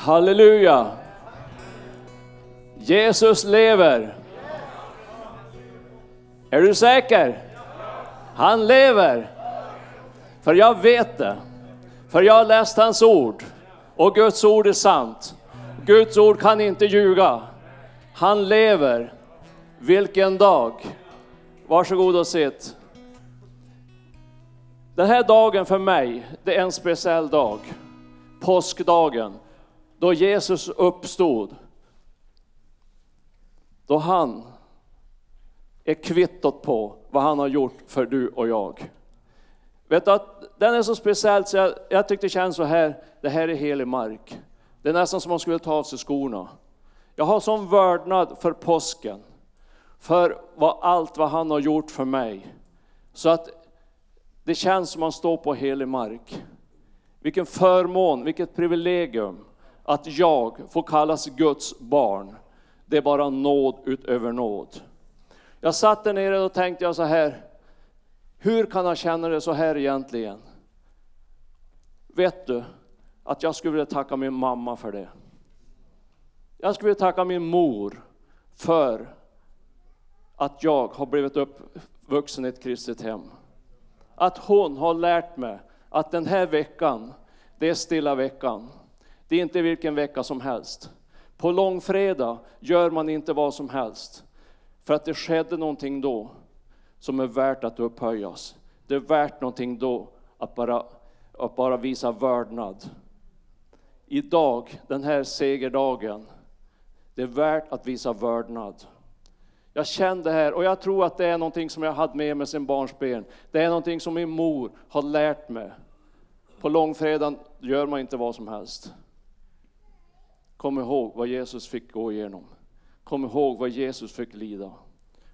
Halleluja! Jesus lever. Är du säker? Han lever. För jag vet det. För jag har läst hans ord. Och Guds ord är sant. Guds ord kan inte ljuga. Han lever. Vilken dag. Varsågod och sitt. Den här dagen för mig, det är en speciell dag. Påskdagen. Då Jesus uppstod. Då han är kvittot på vad han har gjort för du och jag. Vet du att den är så speciell så jag, jag tyckte det känns så här, det här är helig mark. Det är nästan som om man skulle ta av sig skorna. Jag har sån vördnad för påsken. För vad, allt vad han har gjort för mig. Så att det känns som man står på helig mark. Vilken förmån, vilket privilegium att jag får kallas Guds barn. Det är bara nåd utöver nåd. Jag satt där nere och tänkte jag så här, hur kan han känna det så här egentligen? Vet du att jag skulle vilja tacka min mamma för det. Jag skulle vilja tacka min mor för att jag har blivit uppvuxen i ett kristet hem. Att hon har lärt mig att den här veckan, det är stilla veckan. Det är inte vilken vecka som helst. På långfredag gör man inte vad som helst. För att det skedde någonting då som är värt att upphöjas. Det är värt någonting då att bara, att bara visa vördnad. Idag, den här segerdagen, det är värt att visa vördnad. Jag kände det här och jag tror att det är någonting som jag hade med mig sedan barnsben. Det är någonting som min mor har lärt mig. På långfredagen gör man inte vad som helst. Kom ihåg vad Jesus fick gå igenom. Kom ihåg vad Jesus fick lida.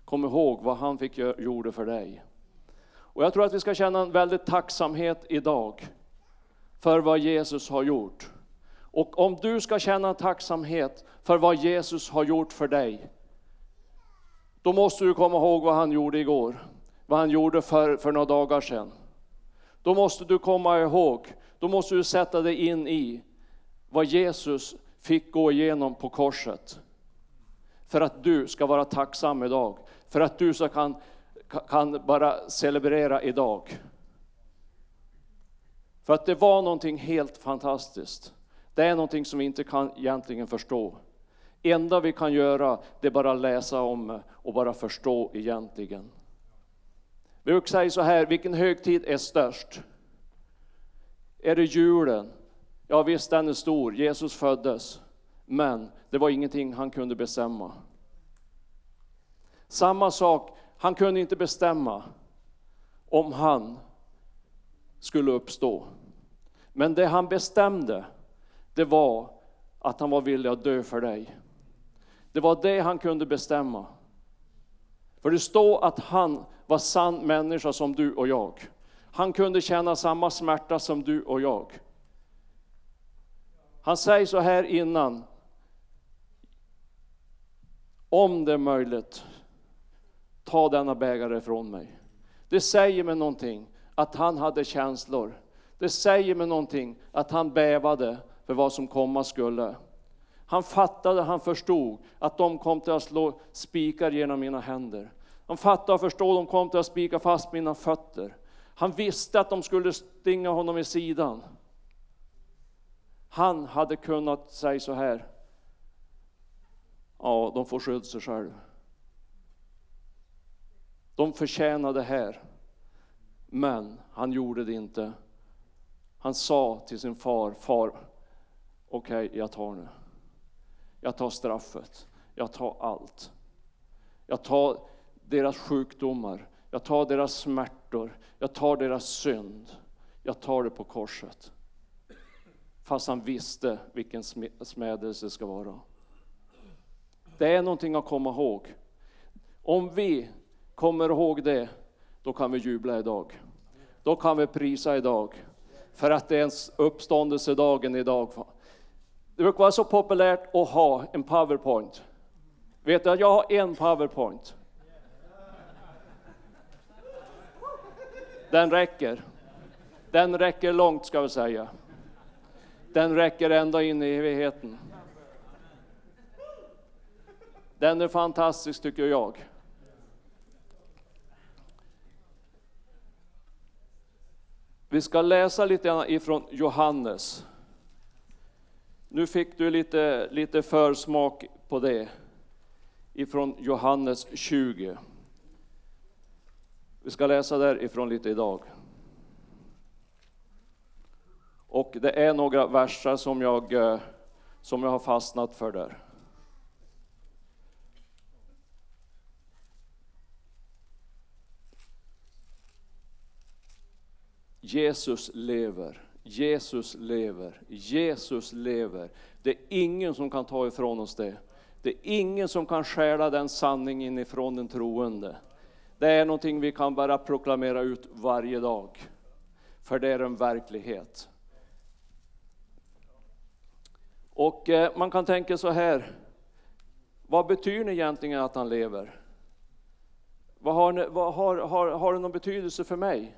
Kom ihåg vad han fick gjorde för dig. Och jag tror att vi ska känna en väldig tacksamhet idag för vad Jesus har gjort. Och om du ska känna tacksamhet för vad Jesus har gjort för dig, då måste du komma ihåg vad han gjorde igår, vad han gjorde för, för några dagar sedan. Då måste du komma ihåg, då måste du sätta dig in i vad Jesus fick gå igenom på korset. För att du ska vara tacksam idag, för att du ska kan, kan bara celebrera idag. För att det var någonting helt fantastiskt. Det är någonting som vi inte kan egentligen förstå. enda vi kan göra det är bara läsa om och bara förstå egentligen. Vi brukar säga så här, vilken högtid är störst? Är det julen? Ja visst, den är stor, Jesus föddes. Men det var ingenting han kunde bestämma. Samma sak, han kunde inte bestämma om han skulle uppstå. Men det han bestämde, det var att han var villig att dö för dig. Det var det han kunde bestämma. För det står att han var sann människa som du och jag. Han kunde känna samma smärta som du och jag. Han säger så här innan. Om det är möjligt, ta denna bägare ifrån mig. Det säger mig någonting att han hade känslor. Det säger mig någonting att han bävade för vad som komma skulle. Han fattade, han förstod att de kom till att slå spikar genom mina händer. Han fattade och förstod, de kom till att spika fast mina fötter. Han visste att de skulle stinga honom i sidan. Han hade kunnat säga så här. Ja, de får skylla sig själv. De förtjänar det här. Men han gjorde det inte. Han sa till sin far, far, okej, okay, jag tar nu. Jag tar straffet. Jag tar allt. Jag tar deras sjukdomar. Jag tar deras smärtor. Jag tar deras synd. Jag tar det på korset. Fast han visste vilken smädelse det ska vara. Det är någonting att komma ihåg. Om vi kommer ihåg det, då kan vi jubla idag. Då kan vi prisa idag. För att det är uppståndelsedagen idag. Det brukar vara så populärt att ha en powerpoint. Vet du att jag har en powerpoint? Den räcker. Den räcker långt ska vi säga. Den räcker ända in i evigheten. Den är fantastisk tycker jag. Vi ska läsa lite ifrån Johannes. Nu fick du lite, lite försmak på det ifrån Johannes 20. Vi ska läsa därifrån lite idag. Och det är några verser som jag, eh, som jag har fastnat för där. Jesus lever, Jesus lever, Jesus lever. Det är ingen som kan ta ifrån oss det. Det är ingen som kan stjäla den sanningen ifrån den troende. Det är någonting vi kan bara proklamera ut varje dag. För det är en verklighet. Och eh, man kan tänka så här, vad betyder det egentligen att han lever? Vad har, vad har, har, har det någon betydelse för mig?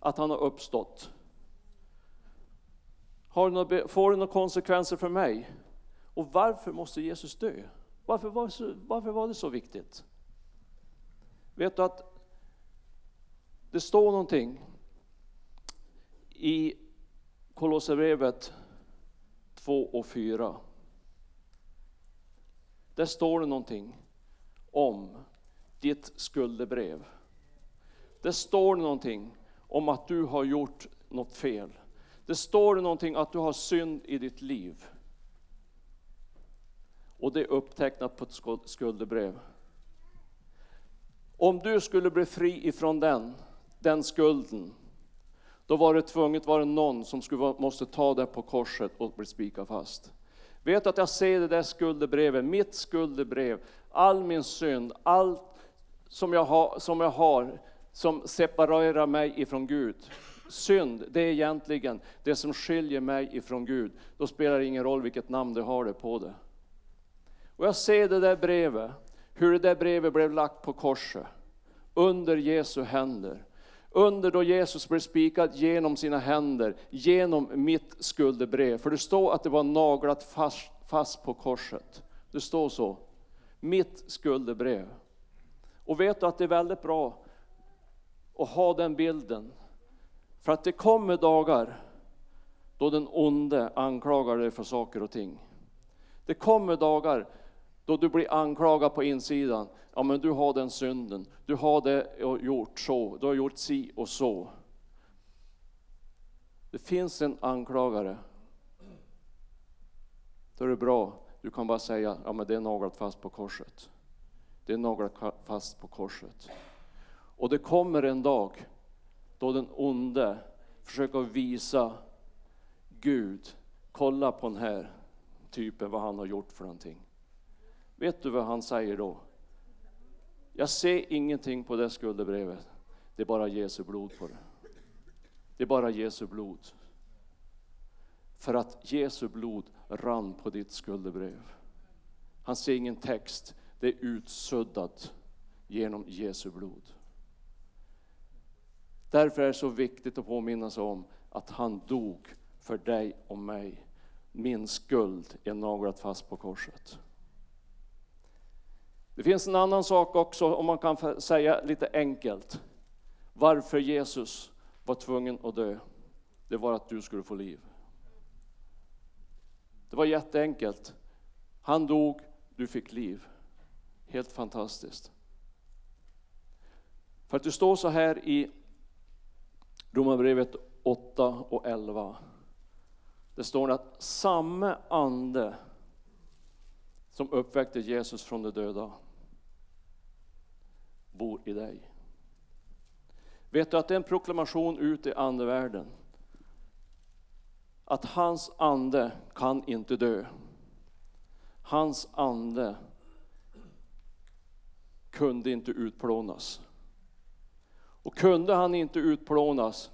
Att han har uppstått? Har det något, får det några konsekvenser för mig? Och varför måste Jesus dö? Varför var, så, varför var det så viktigt? Vet du att det står någonting i Kolosserbrevet 2 och 4. Där står det någonting om ditt skuldebrev. Det står det någonting om att du har gjort något fel. Det står det någonting att du har synd i ditt liv. Och det är upptecknat på ett skuldebrev. Om du skulle bli fri ifrån den, den skulden, då var det tvunget var det någon som skulle, måste ta det på korset och bli spikad fast. Vet att jag ser det där skuldebrevet, mitt skuldebrev, all min synd, allt som jag har, som, jag har, som separerar mig ifrån Gud. Synd, det är egentligen det som skiljer mig ifrån Gud. Då spelar det ingen roll vilket namn du har det på det. Och jag ser det där brevet, hur det där brevet blev lagt på korset, under Jesu händer. Under då Jesus blev spikad genom sina händer, genom mitt skuldebrev. För det står att det var naglat fast, fast på korset. Det står så. Mitt skuldebrev. Och vet du att det är väldigt bra att ha den bilden. För att det kommer dagar då den onde anklagar dig för saker och ting. Det kommer dagar då du blir anklagad på insidan. Ja, men du har den synden, du har det gjort så, du har gjort si och så. Det finns en anklagare. Då är det bra, du kan bara säga, ja men det är naglat fast på korset. Det är naglat fast på korset. Och det kommer en dag då den onde försöker visa Gud, kolla på den här typen, vad han har gjort för någonting. Vet du vad han säger då? Jag ser ingenting på det skuldebrevet. Det är bara Jesu blod på det. Det är bara Jesu blod. För att Jesu blod rann på ditt skuldebrev. Han ser ingen text, det är utsuddat genom Jesu blod. Därför är det så viktigt att påminna sig om att han dog för dig och mig. Min skuld är naglat fast på korset. Det finns en annan sak också, om man kan säga lite enkelt. Varför Jesus var tvungen att dö. Det var att du skulle få liv. Det var jätteenkelt. Han dog, du fick liv. Helt fantastiskt. För att det står så här i Romarbrevet 8 och 11. Det står att samma ande som uppväckte Jesus från de döda bor i dig. Vet du att det är en proklamation ut i andevärlden? Att hans ande kan inte dö. Hans ande kunde inte utplånas. Och kunde han inte utplånas,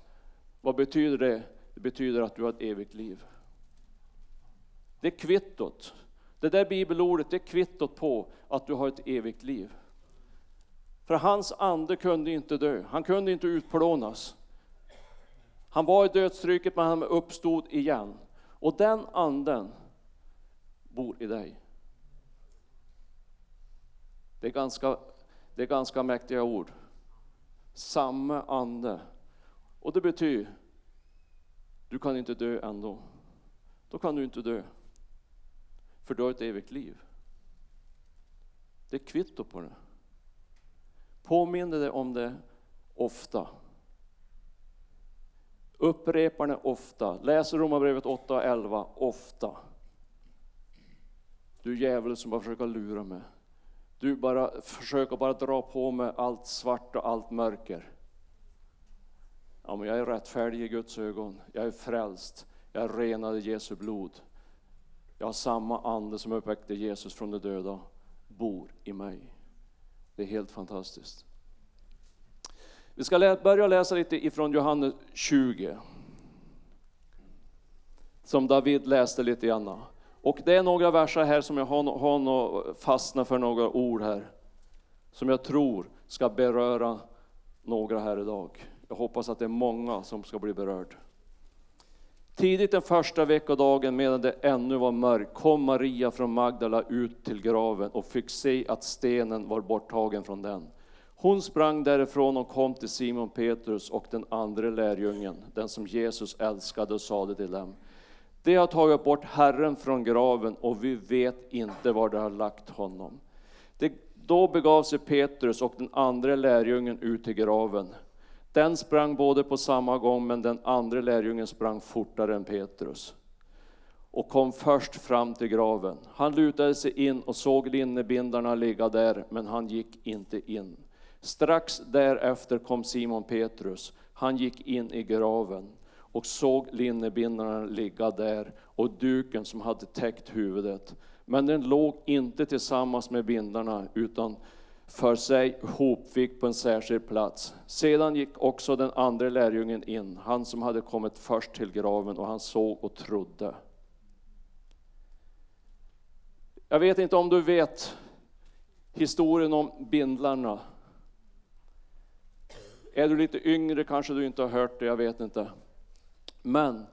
vad betyder det? Det betyder att du har ett evigt liv. Det är kvittot. Det där bibelordet, det är kvittot på att du har ett evigt liv. För hans ande kunde inte dö, han kunde inte utplånas. Han var i dödstrycket men han uppstod igen. Och den anden bor i dig. Det är ganska, det är ganska mäktiga ord. Samma ande. Och det betyder, du kan inte dö ändå. Då kan du inte dö. För du har ett evigt liv. Det är kvitto på det. Påminn dig om det ofta. Upprepar det ofta. Läs Romarbrevet 8 och 11 ofta. Du djävul som bara försöker lura mig. Du bara försöker bara dra på mig allt svart och allt mörker. Ja, men jag är rättfärdig i Guds ögon. Jag är frälst. Jag är renad i Jesu blod. Jag har samma ande som uppväckte Jesus från de döda, bor i mig. Det är helt fantastiskt. Vi ska lä börja läsa lite ifrån Johannes 20. Som David läste lite grann. Och det är några verser här som jag har, har fastnat för några ord här. Som jag tror ska beröra några här idag. Jag hoppas att det är många som ska bli berörda. Tidigt den första veckodagen medan det ännu var mörkt kom Maria från Magdala ut till graven och fick se att stenen var borttagen från den. Hon sprang därifrån och kom till Simon Petrus och den andra lärjungen, den som Jesus älskade och sade till dem. De har tagit bort Herren från graven och vi vet inte var de har lagt honom. Det, då begav sig Petrus och den andra lärjungen ut till graven. Den sprang både på samma gång, men den andra lärjungen sprang fortare än Petrus och kom först fram till graven. Han lutade sig in och såg linnebindarna ligga där, men han gick inte in. Strax därefter kom Simon Petrus. Han gick in i graven och såg linnebindarna ligga där och duken som hade täckt huvudet. Men den låg inte tillsammans med bindarna utan för sig hopvikt på en särskild plats. Sedan gick också den andra lärjungen in, han som hade kommit först till graven, och han såg och trodde. Jag vet inte om du vet historien om bindlarna. Är du lite yngre kanske du inte har hört det, jag vet inte. Men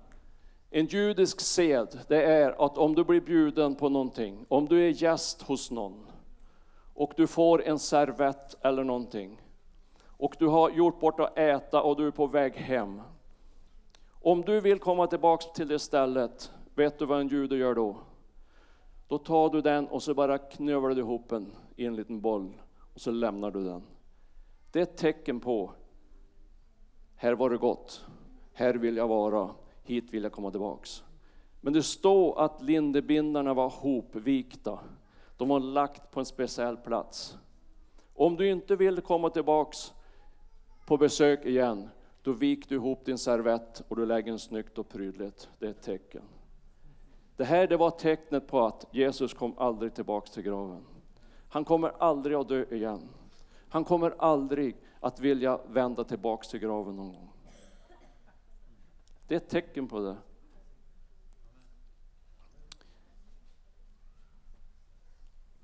en judisk sed, det är att om du blir bjuden på någonting, om du är gäst hos någon, och du får en servett eller någonting, och du har gjort bort att äta och du är på väg hem. Om du vill komma tillbaks till det stället, vet du vad en jude gör då? Då tar du den och så bara knövlar du ihop den i en liten boll och så lämnar du den. Det är ett tecken på, här var det gott, här vill jag vara, hit vill jag komma tillbaks. Men det står att lindebindarna var hopvikta. De har lagt på en speciell plats. Om du inte vill komma tillbaks på besök igen, då vik du ihop din servett och du lägger den snyggt och prydligt. Det är ett tecken. Det här det var tecknet på att Jesus kom aldrig tillbaks till graven. Han kommer aldrig att dö igen. Han kommer aldrig att vilja vända tillbaks till graven någon gång. Det är ett tecken på det.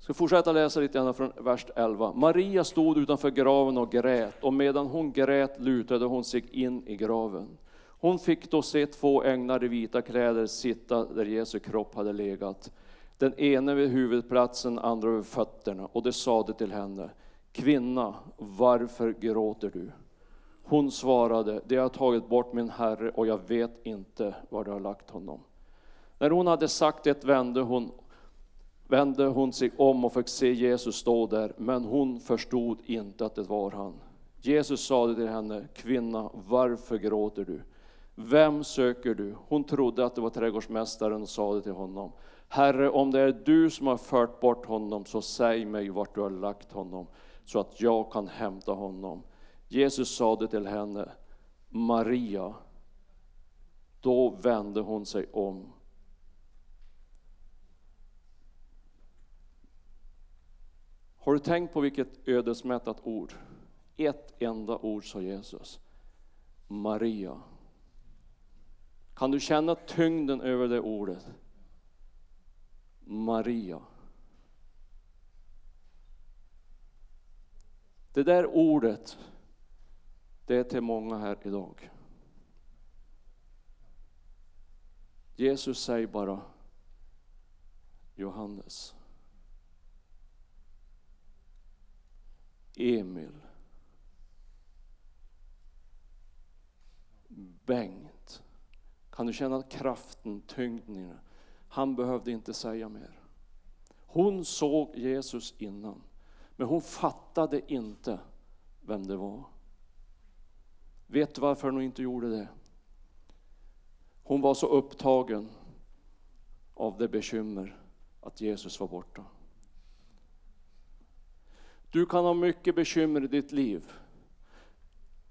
Ska fortsätta läsa lite grann från vers 11. Maria stod utanför graven och grät, och medan hon grät lutade hon sig in i graven. Hon fick då se två änglar i vita kläder sitta där Jesu kropp hade legat. Den ene vid huvudplatsen, andra vid fötterna. Och de sade till henne, kvinna, varför gråter du? Hon svarade, det har tagit bort min herre och jag vet inte var de har lagt honom. När hon hade sagt det vände hon, vände hon sig om och fick se Jesus stå där, men hon förstod inte att det var han. Jesus sade till henne, kvinna, varför gråter du? Vem söker du? Hon trodde att det var trädgårdsmästaren och sade till honom, Herre, om det är du som har fört bort honom, så säg mig vart du har lagt honom, så att jag kan hämta honom. Jesus sade till henne, Maria. Då vände hon sig om. Har du tänkt på vilket ödesmättat ord? Ett enda ord sa Jesus. Maria. Kan du känna tyngden över det ordet? Maria. Det där ordet, det är till många här idag. Jesus säger bara Johannes. Emil. Bengt. Kan du känna kraften, tyngden i det? Han behövde inte säga mer. Hon såg Jesus innan, men hon fattade inte vem det var. Vet du varför hon inte gjorde det? Hon var så upptagen av det bekymmer att Jesus var borta. Du kan ha mycket bekymmer i ditt liv,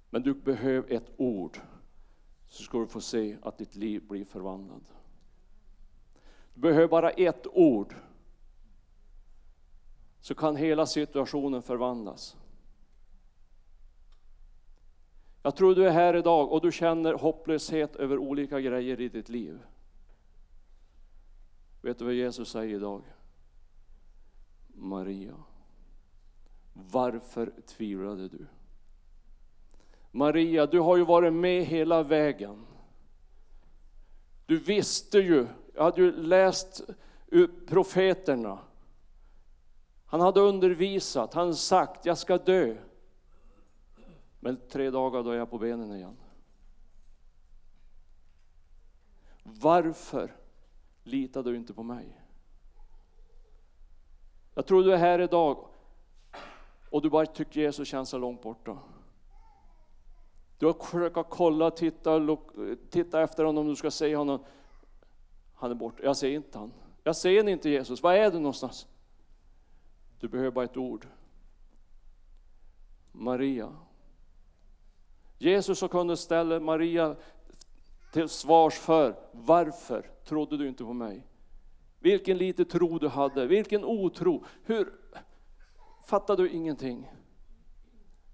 men du behöver ett ord så ska du få se att ditt liv blir förvandlat. Du behöver bara ett ord så kan hela situationen förvandlas. Jag tror du är här idag och du känner hopplöshet över olika grejer i ditt liv. Vet du vad Jesus säger idag? Maria, varför tvivlade du? Maria, du har ju varit med hela vägen. Du visste ju, jag hade ju läst profeterna. Han hade undervisat, han sagt, jag ska dö. Men tre dagar då är jag på benen igen. Varför litar du inte på mig? Jag tror du är här idag och du bara tycker Jesus känns så långt borta. Du har försökt kolla, titta, titta efter honom, du ska se honom. Han är borta, jag ser inte han. Jag ser inte Jesus, var är du någonstans? Du behöver bara ett ord. Maria. Jesus så kunde ställa Maria till svars för varför trodde du inte på mig? Vilken lite tro du hade, vilken otro. Hur Fattar du ingenting?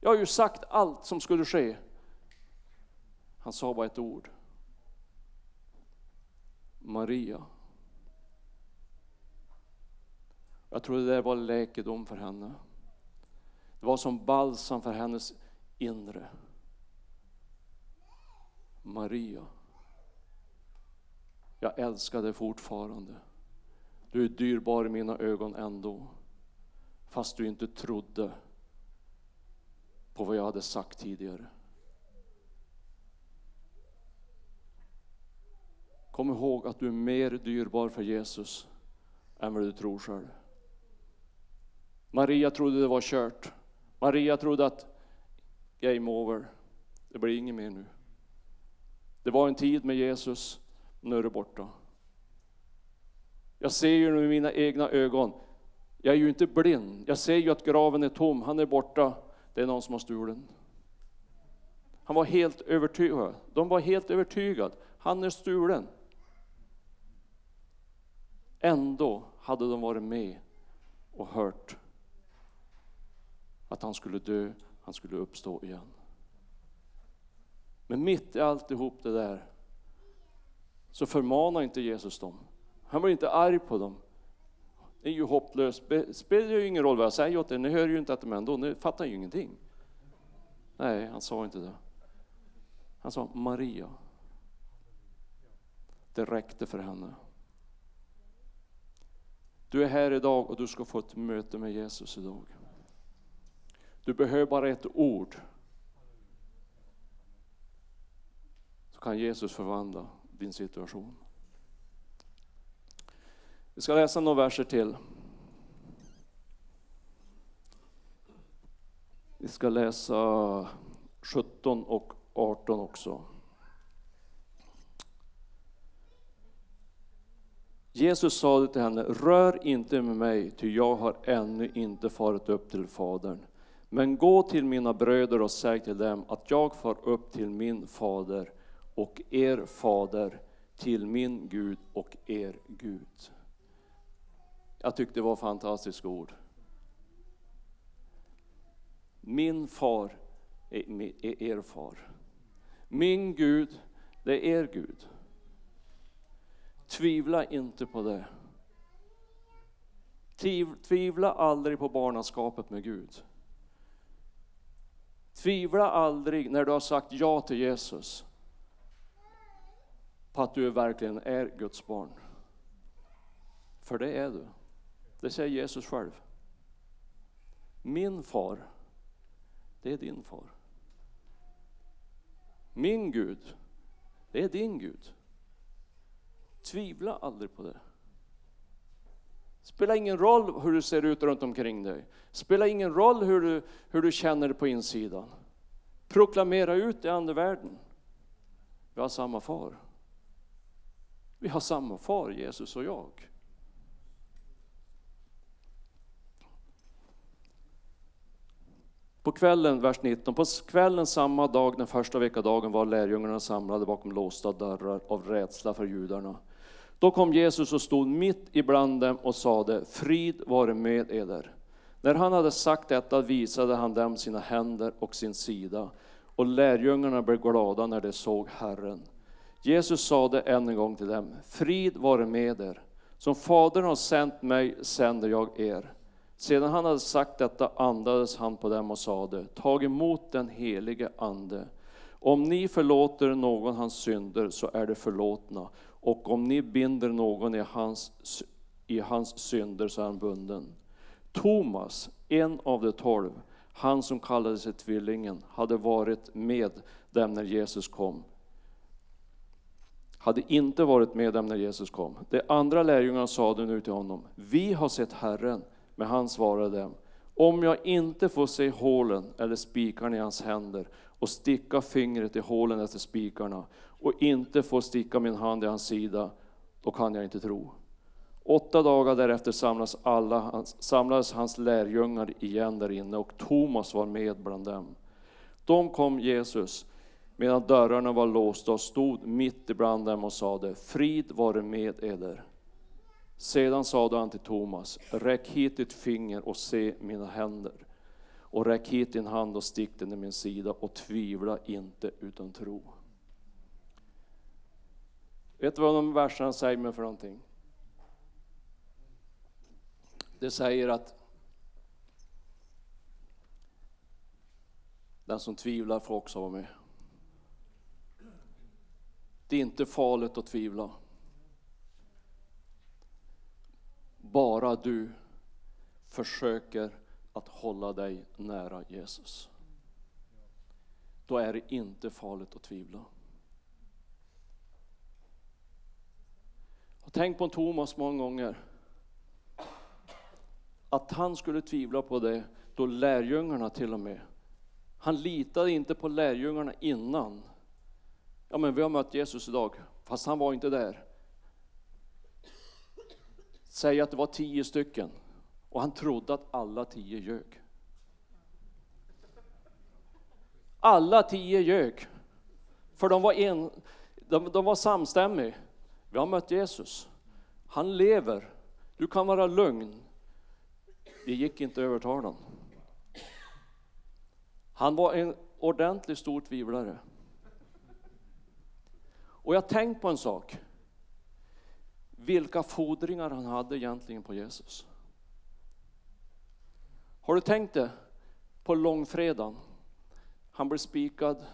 Jag har ju sagt allt som skulle ske. Han sa bara ett ord. Maria. Jag tror det där var läkedom för henne. Det var som balsam för hennes inre. Maria. Jag älskar dig fortfarande. Du är dyrbar i mina ögon ändå. Fast du inte trodde på vad jag hade sagt tidigare. Kom ihåg att du är mer dyrbar för Jesus än vad du tror själv. Maria trodde det var kört. Maria trodde att game over, det blir inget mer nu. Det var en tid med Jesus, nu är det borta. Jag ser ju med mina egna ögon, jag är ju inte blind. Jag ser ju att graven är tom, han är borta, det är någon som har stulen. Han var helt övertygad, de var helt övertygade, han är stulen. Ändå hade de varit med och hört att han skulle dö, han skulle uppstå igen. Men mitt i alltihop det där så förmanar inte Jesus dem. Han var inte arg på dem. Det är ju hopplöst. Det spelar ju ingen roll vad jag säger åt er, ni hör ju inte att de ändå, ni fattar ju ingenting. Nej, han sa inte det. Han sa Maria. Det räckte för henne. Du är här idag och du ska få ett möte med Jesus idag. Du behöver bara ett ord. Så kan Jesus förvandla din situation. Vi ska läsa några verser till. Vi ska läsa 17 och 18 också. Jesus sade till henne, rör inte med mig, ty jag har ännu inte farit upp till Fadern. Men gå till mina bröder och säg till dem att jag far upp till min fader och er fader, till min Gud och er Gud. Jag tyckte det var fantastiska ord. Min far är er far. Min Gud, det är er Gud. Tvivla inte på det. Tvivla aldrig på barnaskapet med Gud. Tvivla aldrig när du har sagt ja till Jesus på att du verkligen är Guds barn. För det är du. Det säger Jesus själv. Min far, det är din far. Min Gud, det är din Gud. Tvivla aldrig på det. Spelar ingen roll hur du ser ut runt omkring dig. Spelar ingen roll hur du, hur du känner på insidan. Proklamera ut i andevärlden. Vi har samma far. Vi har samma far, Jesus och jag. På kvällen, vers 19, på kvällen samma dag, den första veckodagen, var lärjungarna samlade bakom låsta dörrar av rädsla för judarna. Då kom Jesus och stod mitt ibland dem och sade, frid vare med eder. När han hade sagt detta visade han dem sina händer och sin sida, och lärjungarna blev glada när de såg Herren. Jesus sade än en gång till dem, frid vare med er. Som Fadern har sänt mig sänder jag er. Sedan han hade sagt detta andades han på dem och sade, tag emot den helige Ande. Om ni förlåter någon hans synder så är det förlåtna, och om ni binder någon i hans, i hans synder så är han bunden. Thomas, en av de tolv, han som kallade sig Tvillingen, hade varit med dem när Jesus kom. Hade inte varit med dem när Jesus kom. De andra lärjungarna sade nu till honom, vi har sett Herren. Men han svarade dem, om jag inte får se hålen eller spikarna i hans händer och sticka fingret i hålen efter spikarna och inte får sticka min hand i hans sida, då kan jag inte tro. Åtta dagar därefter samlades, alla, samlades hans lärjungar igen där inne och Thomas var med bland dem. De kom Jesus medan dörrarna var låsta och stod mitt ibland dem och sade, frid vare med eder. Sedan sade han till Thomas, räck hit ditt finger och se mina händer. Och räck hit din hand och stick den i min sida och tvivla inte utan tro. Vet du vad de verserna säger mig för någonting? Det säger att den som tvivlar får också vara med. Det är inte farligt att tvivla. Bara du försöker att hålla dig nära Jesus. Då är det inte farligt att tvivla. Jag har tänkt på Thomas många gånger. Att han skulle tvivla på det, då lärjungarna till och med. Han litade inte på lärjungarna innan. Ja men vi har mött Jesus idag, fast han var inte där säger att det var tio stycken och han trodde att alla tio ljög. Alla tio ljög. För de var, en, de, de var samstämmiga. Vi har mött Jesus. Han lever. Du kan vara lugn. Det gick inte att övertala honom. Han var en ordentligt stor tvivlare. Och jag har tänkt på en sak vilka fordringar han hade egentligen på Jesus. Har du tänkt det? På långfredagen, han blev spikad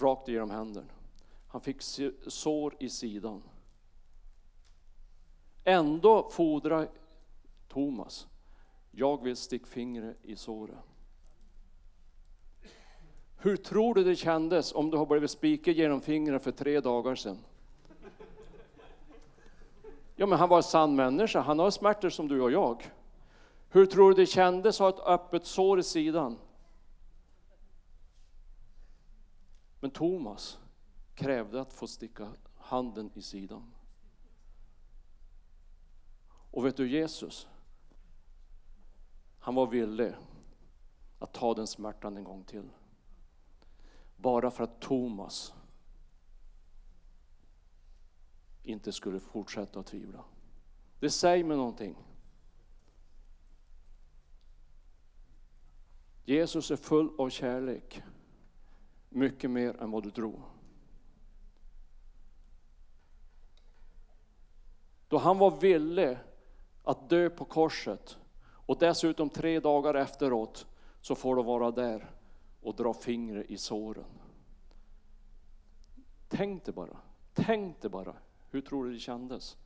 rakt igenom händerna. Han fick sår i sidan. Ändå fordrar Thomas, jag vill sticka fingret i såret. Hur tror du det kändes om du har blivit spikad genom fingret för tre dagar sedan? Ja, men han var en sann människa, han har smärtor som du och jag. Hur tror du det kändes att ha ett öppet sår i sidan? Men Thomas krävde att få sticka handen i sidan. Och vet du Jesus, han var villig att ta den smärtan en gång till. Bara för att Thomas inte skulle fortsätta att tvivla. Det säger mig någonting. Jesus är full av kärlek, mycket mer än vad du tror. Då han var villig att dö på korset och dessutom tre dagar efteråt så får du vara där och dra fingret i såren. Tänk dig bara, tänk dig bara, hur tror du det kändes?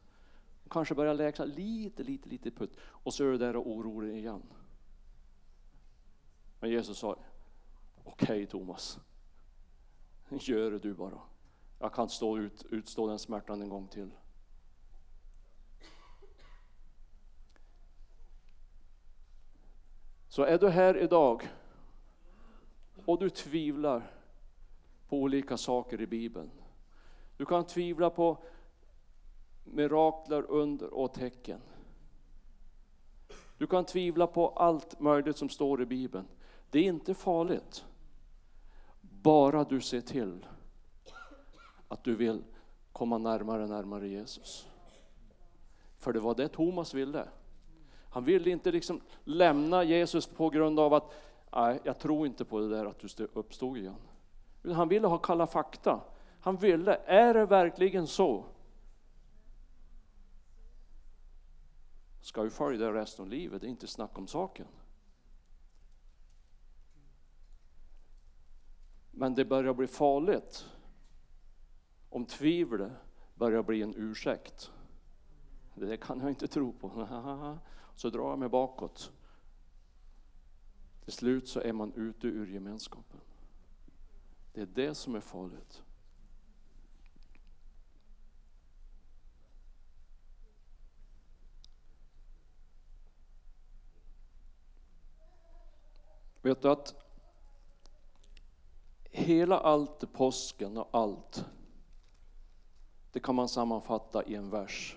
Kanske börja läka lite, lite, lite putt och så är du där och orolig igen. Men Jesus sa, okej okay, Thomas, gör det du bara. Jag kan stå ut, utstå den smärtan en gång till. Så är du här idag och du tvivlar på olika saker i Bibeln. Du kan tvivla på mirakler, under och tecken. Du kan tvivla på allt möjligt som står i Bibeln. Det är inte farligt. Bara du ser till att du vill komma närmare närmare Jesus. För det var det Thomas ville. Han ville inte liksom lämna Jesus på grund av att, nej, jag tror inte på det där att du uppstod igen. Han ville ha kalla fakta. Han ville, är det verkligen så? Ska ju följa det resten av livet, det är inte snack om saken. Men det börjar bli farligt om tvivlet börjar bli en ursäkt. Det kan jag inte tro på. Så drar jag mig bakåt. Till slut så är man ute ur gemenskapen. Det är det som är farligt. Vet du att hela allt påsken och allt, det kan man sammanfatta i en vers.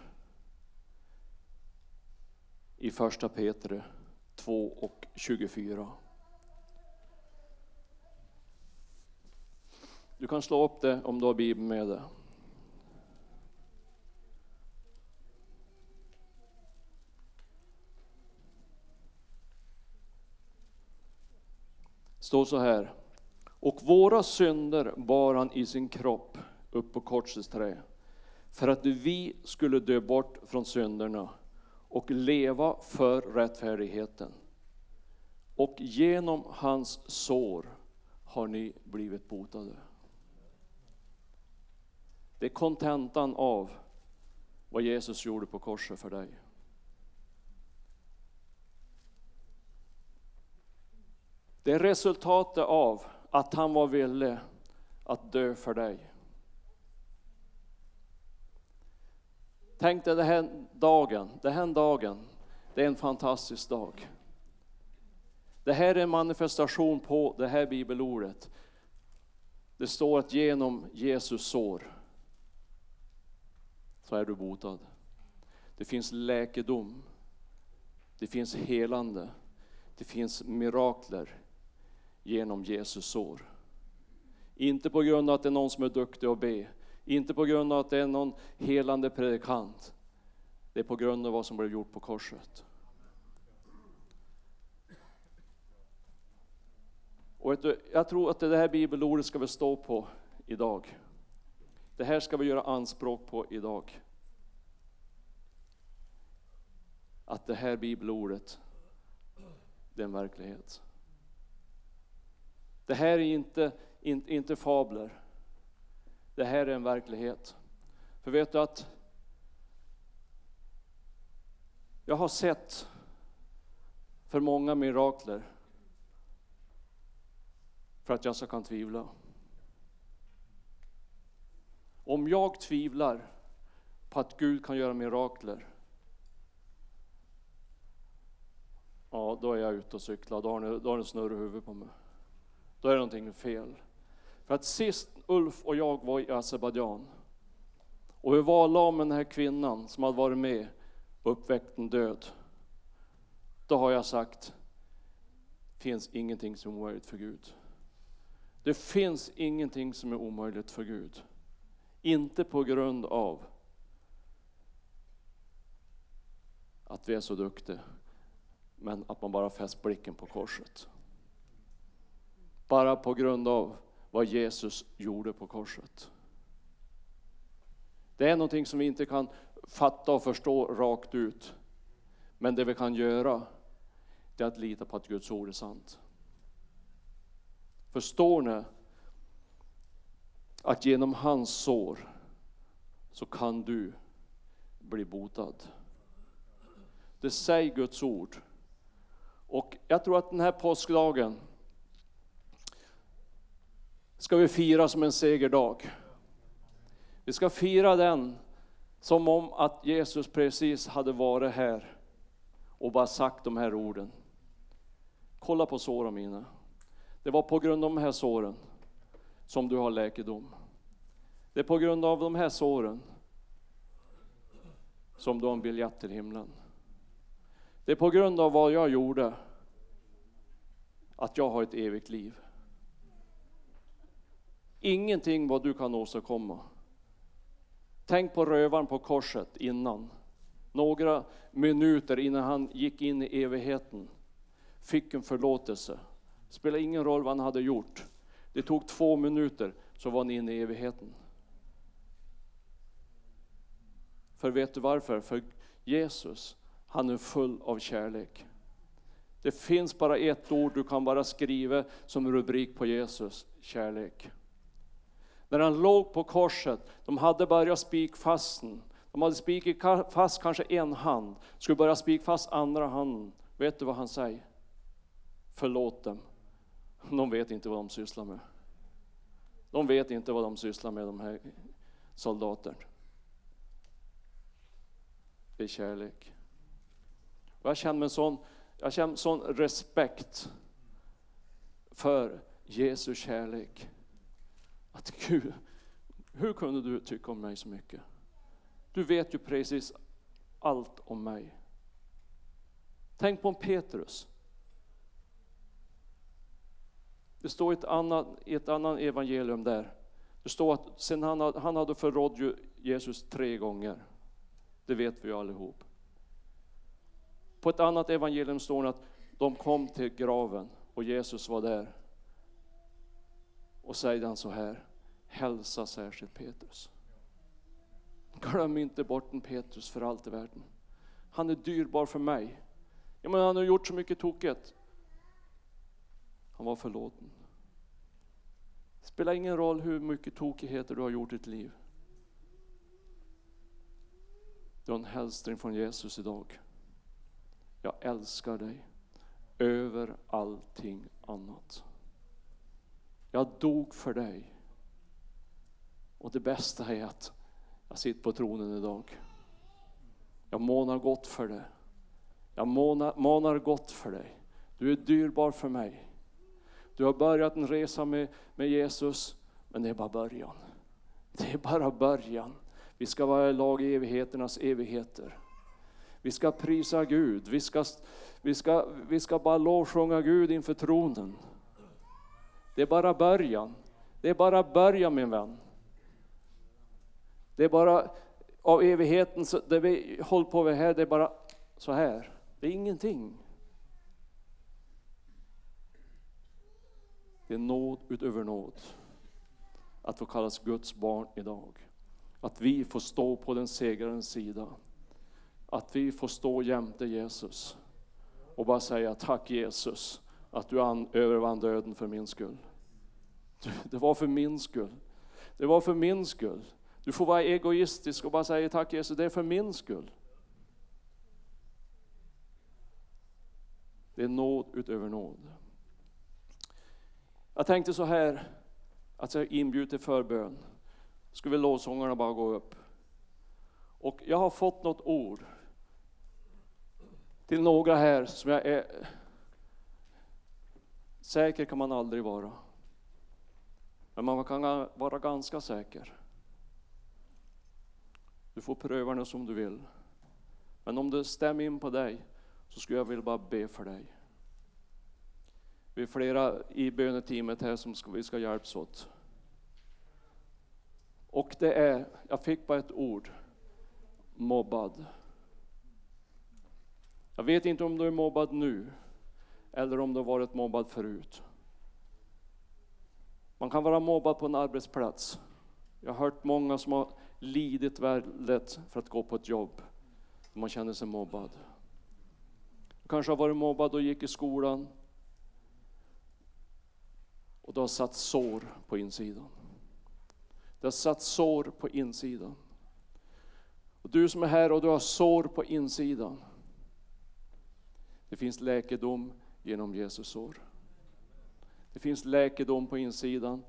I första Petrus 2 och 24. Du kan slå upp det om du har Bibeln med dig. Står så här. Och våra synder bar han i sin kropp upp på korsets trä. För att vi skulle dö bort från synderna och leva för rättfärdigheten. Och genom hans sår har ni blivit botade. Det är kontentan av vad Jesus gjorde på korset för dig. Det är resultatet av att han var villig att dö för dig. Tänk dig den här dagen, den här dagen, det är en fantastisk dag. Det här är en manifestation på det här bibelordet. Det står att genom Jesus sår så är du botad. Det finns läkedom, det finns helande, det finns mirakler, genom Jesus sår. Inte på grund av att det är någon som är duktig att be, inte på grund av att det är någon helande predikant. Det är på grund av vad som blev gjort på korset. Och jag tror att det här bibelordet ska vi stå på idag. Det här ska vi göra anspråk på idag. Att det här bibelordet, det är en verklighet. Det här är inte, inte, inte fabler. Det här är en verklighet. För vet du att Jag har sett för många mirakler för att jag ska kan tvivla. Om jag tvivlar på att Gud kan göra mirakler, ja då är jag ute och cyklar, då har ni, då har ni snurrat huvudet på mig. Då är det någonting fel. För att sist Ulf och jag var i Azerbajdzjan och vi var la med den här kvinnan som hade varit med och uppväckt en död. Då har jag sagt, finns ingenting som är omöjligt för Gud. Det finns ingenting som är omöjligt för Gud. Inte på grund av att vi är så duktiga, men att man bara fäst blicken på korset. Bara på grund av vad Jesus gjorde på korset. Det är någonting som vi inte kan fatta och förstå rakt ut. Men det vi kan göra, det är att lita på att Guds ord är sant. Förstår ni att genom hans sår så kan du bli botad? Det säger Guds ord. Och jag tror att den här påskdagen ska vi fira som en segerdag. Vi ska fira den som om att Jesus precis hade varit här och bara sagt de här orden. Kolla på såren mina. Det var på grund av de här såren som du har läkedom. Det är på grund av de här såren som du har en biljett till himlen. Det är på grund av vad jag gjorde att jag har ett evigt liv. Ingenting vad du kan åstadkomma. Tänk på rövaren på korset innan. Några minuter innan han gick in i evigheten fick en förlåtelse. Det spelar ingen roll vad han hade gjort. Det tog två minuter så var han inne i evigheten. För vet du varför? För Jesus, han är full av kärlek. Det finns bara ett ord du kan bara skriva som rubrik på Jesus, kärlek. När han låg på korset, de hade börjat spikfasten. De hade spikat fast kanske en hand, skulle börja spika fast andra handen. Vet du vad han säger? Förlåt dem. De vet inte vad de sysslar med. De vet inte vad de sysslar med, de här soldaterna. Det är kärlek. Och jag känner en sån, jag känner sån respekt för Jesu kärlek. Att Gud, hur kunde du tycka om mig så mycket? Du vet ju precis allt om mig. Tänk på en Petrus. Det står i ett annat, i ett annat evangelium där. Det står att sen han, hade, han hade förrådd Jesus tre gånger. Det vet vi ju allihop. På ett annat evangelium står det att de kom till graven och Jesus var där. Och säger han så här, hälsa särskilt Petrus. Glöm inte bort en Petrus för allt i världen. Han är dyrbar för mig. Ja, men han har gjort så mycket tokigt. Han var förlåten. Det spelar ingen roll hur mycket tokigheter du har gjort i ditt liv. Du har en hälsning från Jesus idag. Jag älskar dig över allting annat. Jag dog för dig. Och det bästa är att jag sitter på tronen idag. Jag månar gott för dig. Jag månar, månar gott för dig. Du är dyrbar för mig. Du har börjat en resa med, med Jesus, men det är bara början. Det är bara början. Vi ska vara i lag i evigheternas evigheter. Vi ska prisa Gud, vi ska, vi ska, vi ska bara lovsjunga Gud inför tronen. Det är bara början. Det är bara början min vän. Det är bara av evigheten, det vi håller på med här, det är bara så här. Det är ingenting. Det är nåd utöver nåd. Att få kallas Guds barn idag. Att vi får stå på den segrarens sida. Att vi får stå jämte Jesus och bara säga tack Jesus att du övervann döden för min skull. Det var för min skull. Det var för min skull. Du får vara egoistisk och bara säga tack Jesus, det är för min skull. Det är nåd utöver nåd. Jag tänkte så här, att jag inbjuder till förbön. Skulle lovsångarna bara gå upp. Och jag har fått något ord till några här som jag är säker kan man aldrig vara. Men man kan vara ganska säker. Du får pröva det som du vill. Men om det stämmer in på dig så skulle jag vilja bara be för dig. Vi är flera i böneteamet här som ska, vi ska hjälpas åt. Och det är, jag fick bara ett ord, mobbad. Jag vet inte om du är mobbad nu eller om du har varit mobbad förut. Man kan vara mobbad på en arbetsplats. Jag har hört många som har lidit väldigt för att gå på ett jobb. Man känner sig mobbad. Du kanske har varit mobbad och gick i skolan. Och du har satt sår på insidan. Det har satt sår på insidan. Och du som är här och du har sår på insidan. Det finns läkedom genom Jesus sår. Det finns läkedom på insidan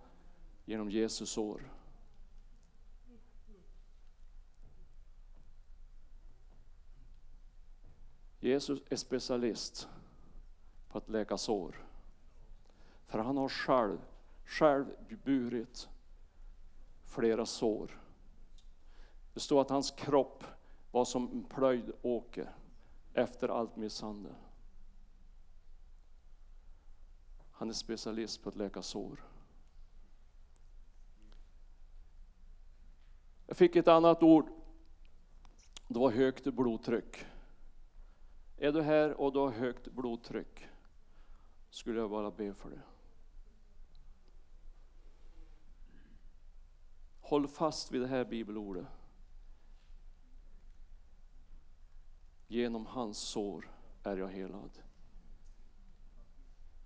genom Jesus sår. Jesus är specialist på att läka sår. För han har själv, själv burit flera sår. Det står att hans kropp var som en plöjd åker efter allt misshandel. Han är specialist på att läka sår. Jag fick ett annat ord. Det var högt blodtryck. Är du här och du har högt blodtryck skulle jag bara be för det. Håll fast vid det här bibelordet. Genom hans sår är jag helad.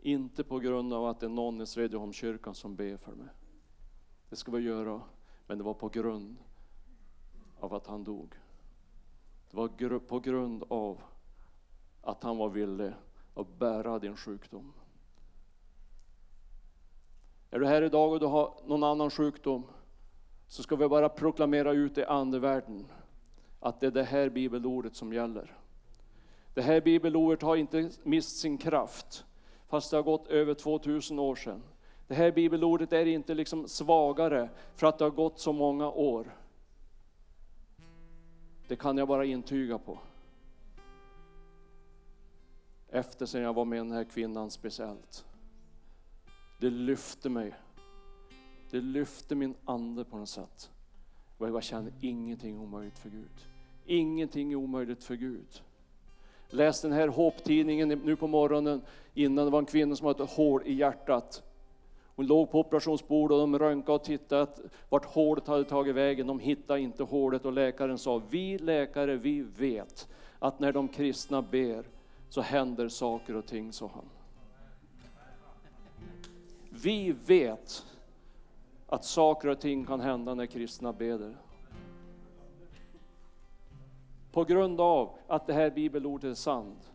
Inte på grund av att det är någon i Svedjeholmskyrkan som ber för mig. Det ska vi göra, men det var på grund av att han dog. Det var på grund av att han var villig att bära din sjukdom. Är du här idag och du har någon annan sjukdom så ska vi bara proklamera ut i andevärlden att det är det här bibelordet som gäller. Det här bibelordet har inte mist sin kraft fast det har gått över 2000 år sedan. Det här bibelordet är inte liksom svagare för att det har gått så många år. Det kan jag bara intyga på. Efter sen jag var med den här kvinnan speciellt. Det lyfte mig. Det lyfte min ande på något sätt. Och jag kände ingenting omöjligt för Gud. Ingenting är omöjligt för Gud. Läs den här hopptidningen nu på morgonen innan det var en kvinna som hade ett hål i hjärtat. Hon låg på operationsbordet och de röntgade och tittade vart hålet hade tagit vägen. De hittade inte hålet och läkaren sa, vi läkare vi vet att när de kristna ber så händer saker och ting, sa han. Vi vet att saker och ting kan hända när kristna beder. På grund av att det här bibelordet är sant.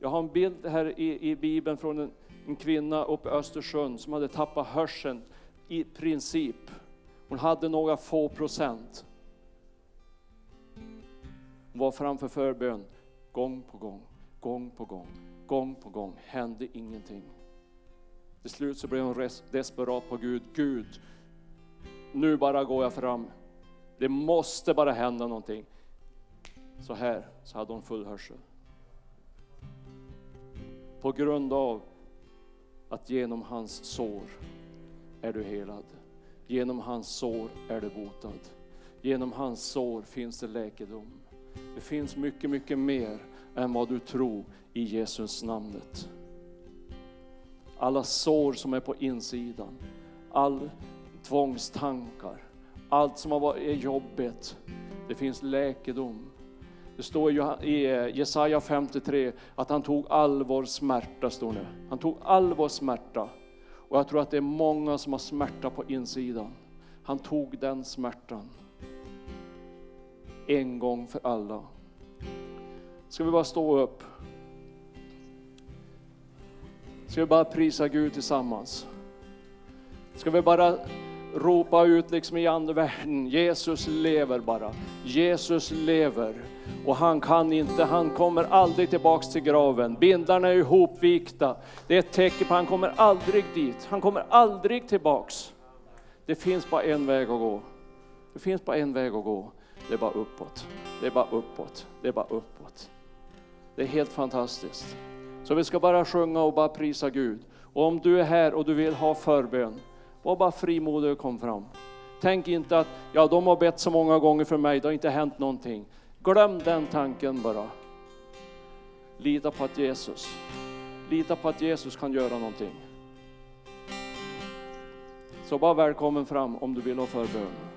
Jag har en bild här i, i Bibeln från en, en kvinna uppe i Östersund som hade tappat hörseln i princip. Hon hade några få procent. Hon var framför förbön gång på gång, gång på gång, gång på gång. Hände ingenting. Till slut så blev hon desperat på Gud. Gud, nu bara går jag fram. Det måste bara hända någonting. Så här så hade hon full hörsel. På grund av att genom hans sår är du helad. Genom hans sår är du botad. Genom hans sår finns det läkedom. Det finns mycket, mycket mer än vad du tror i Jesus namnet. Alla sår som är på insidan, all tvångstankar, allt som har varit jobbigt. Det finns läkedom det står i eh, Jesaja 53 att han tog all vår smärta, står det. Han tog all vår smärta. Och jag tror att det är många som har smärta på insidan. Han tog den smärtan. En gång för alla. Ska vi bara stå upp? Ska vi bara prisa Gud tillsammans? Ska vi bara ropa ut liksom i andevärlden, Jesus lever bara. Jesus lever. Och han kan inte, han kommer aldrig tillbaks till graven. Bindarna är ihopvikta. Det är ett tecken på att han kommer aldrig dit. Han kommer aldrig tillbaks. Det finns bara en väg att gå. Det finns bara en väg att gå. Det är bara uppåt. Det är bara uppåt. Det är bara uppåt. Det är helt fantastiskt. Så vi ska bara sjunga och bara prisa Gud. Och om du är här och du vill ha förbön, var bara frimodig och kom fram. Tänk inte att, ja de har bett så många gånger för mig, det har inte hänt någonting. Glöm den tanken bara. Lita på att Jesus, lita på att Jesus kan göra någonting. Så bara välkommen fram om du vill ha förbön.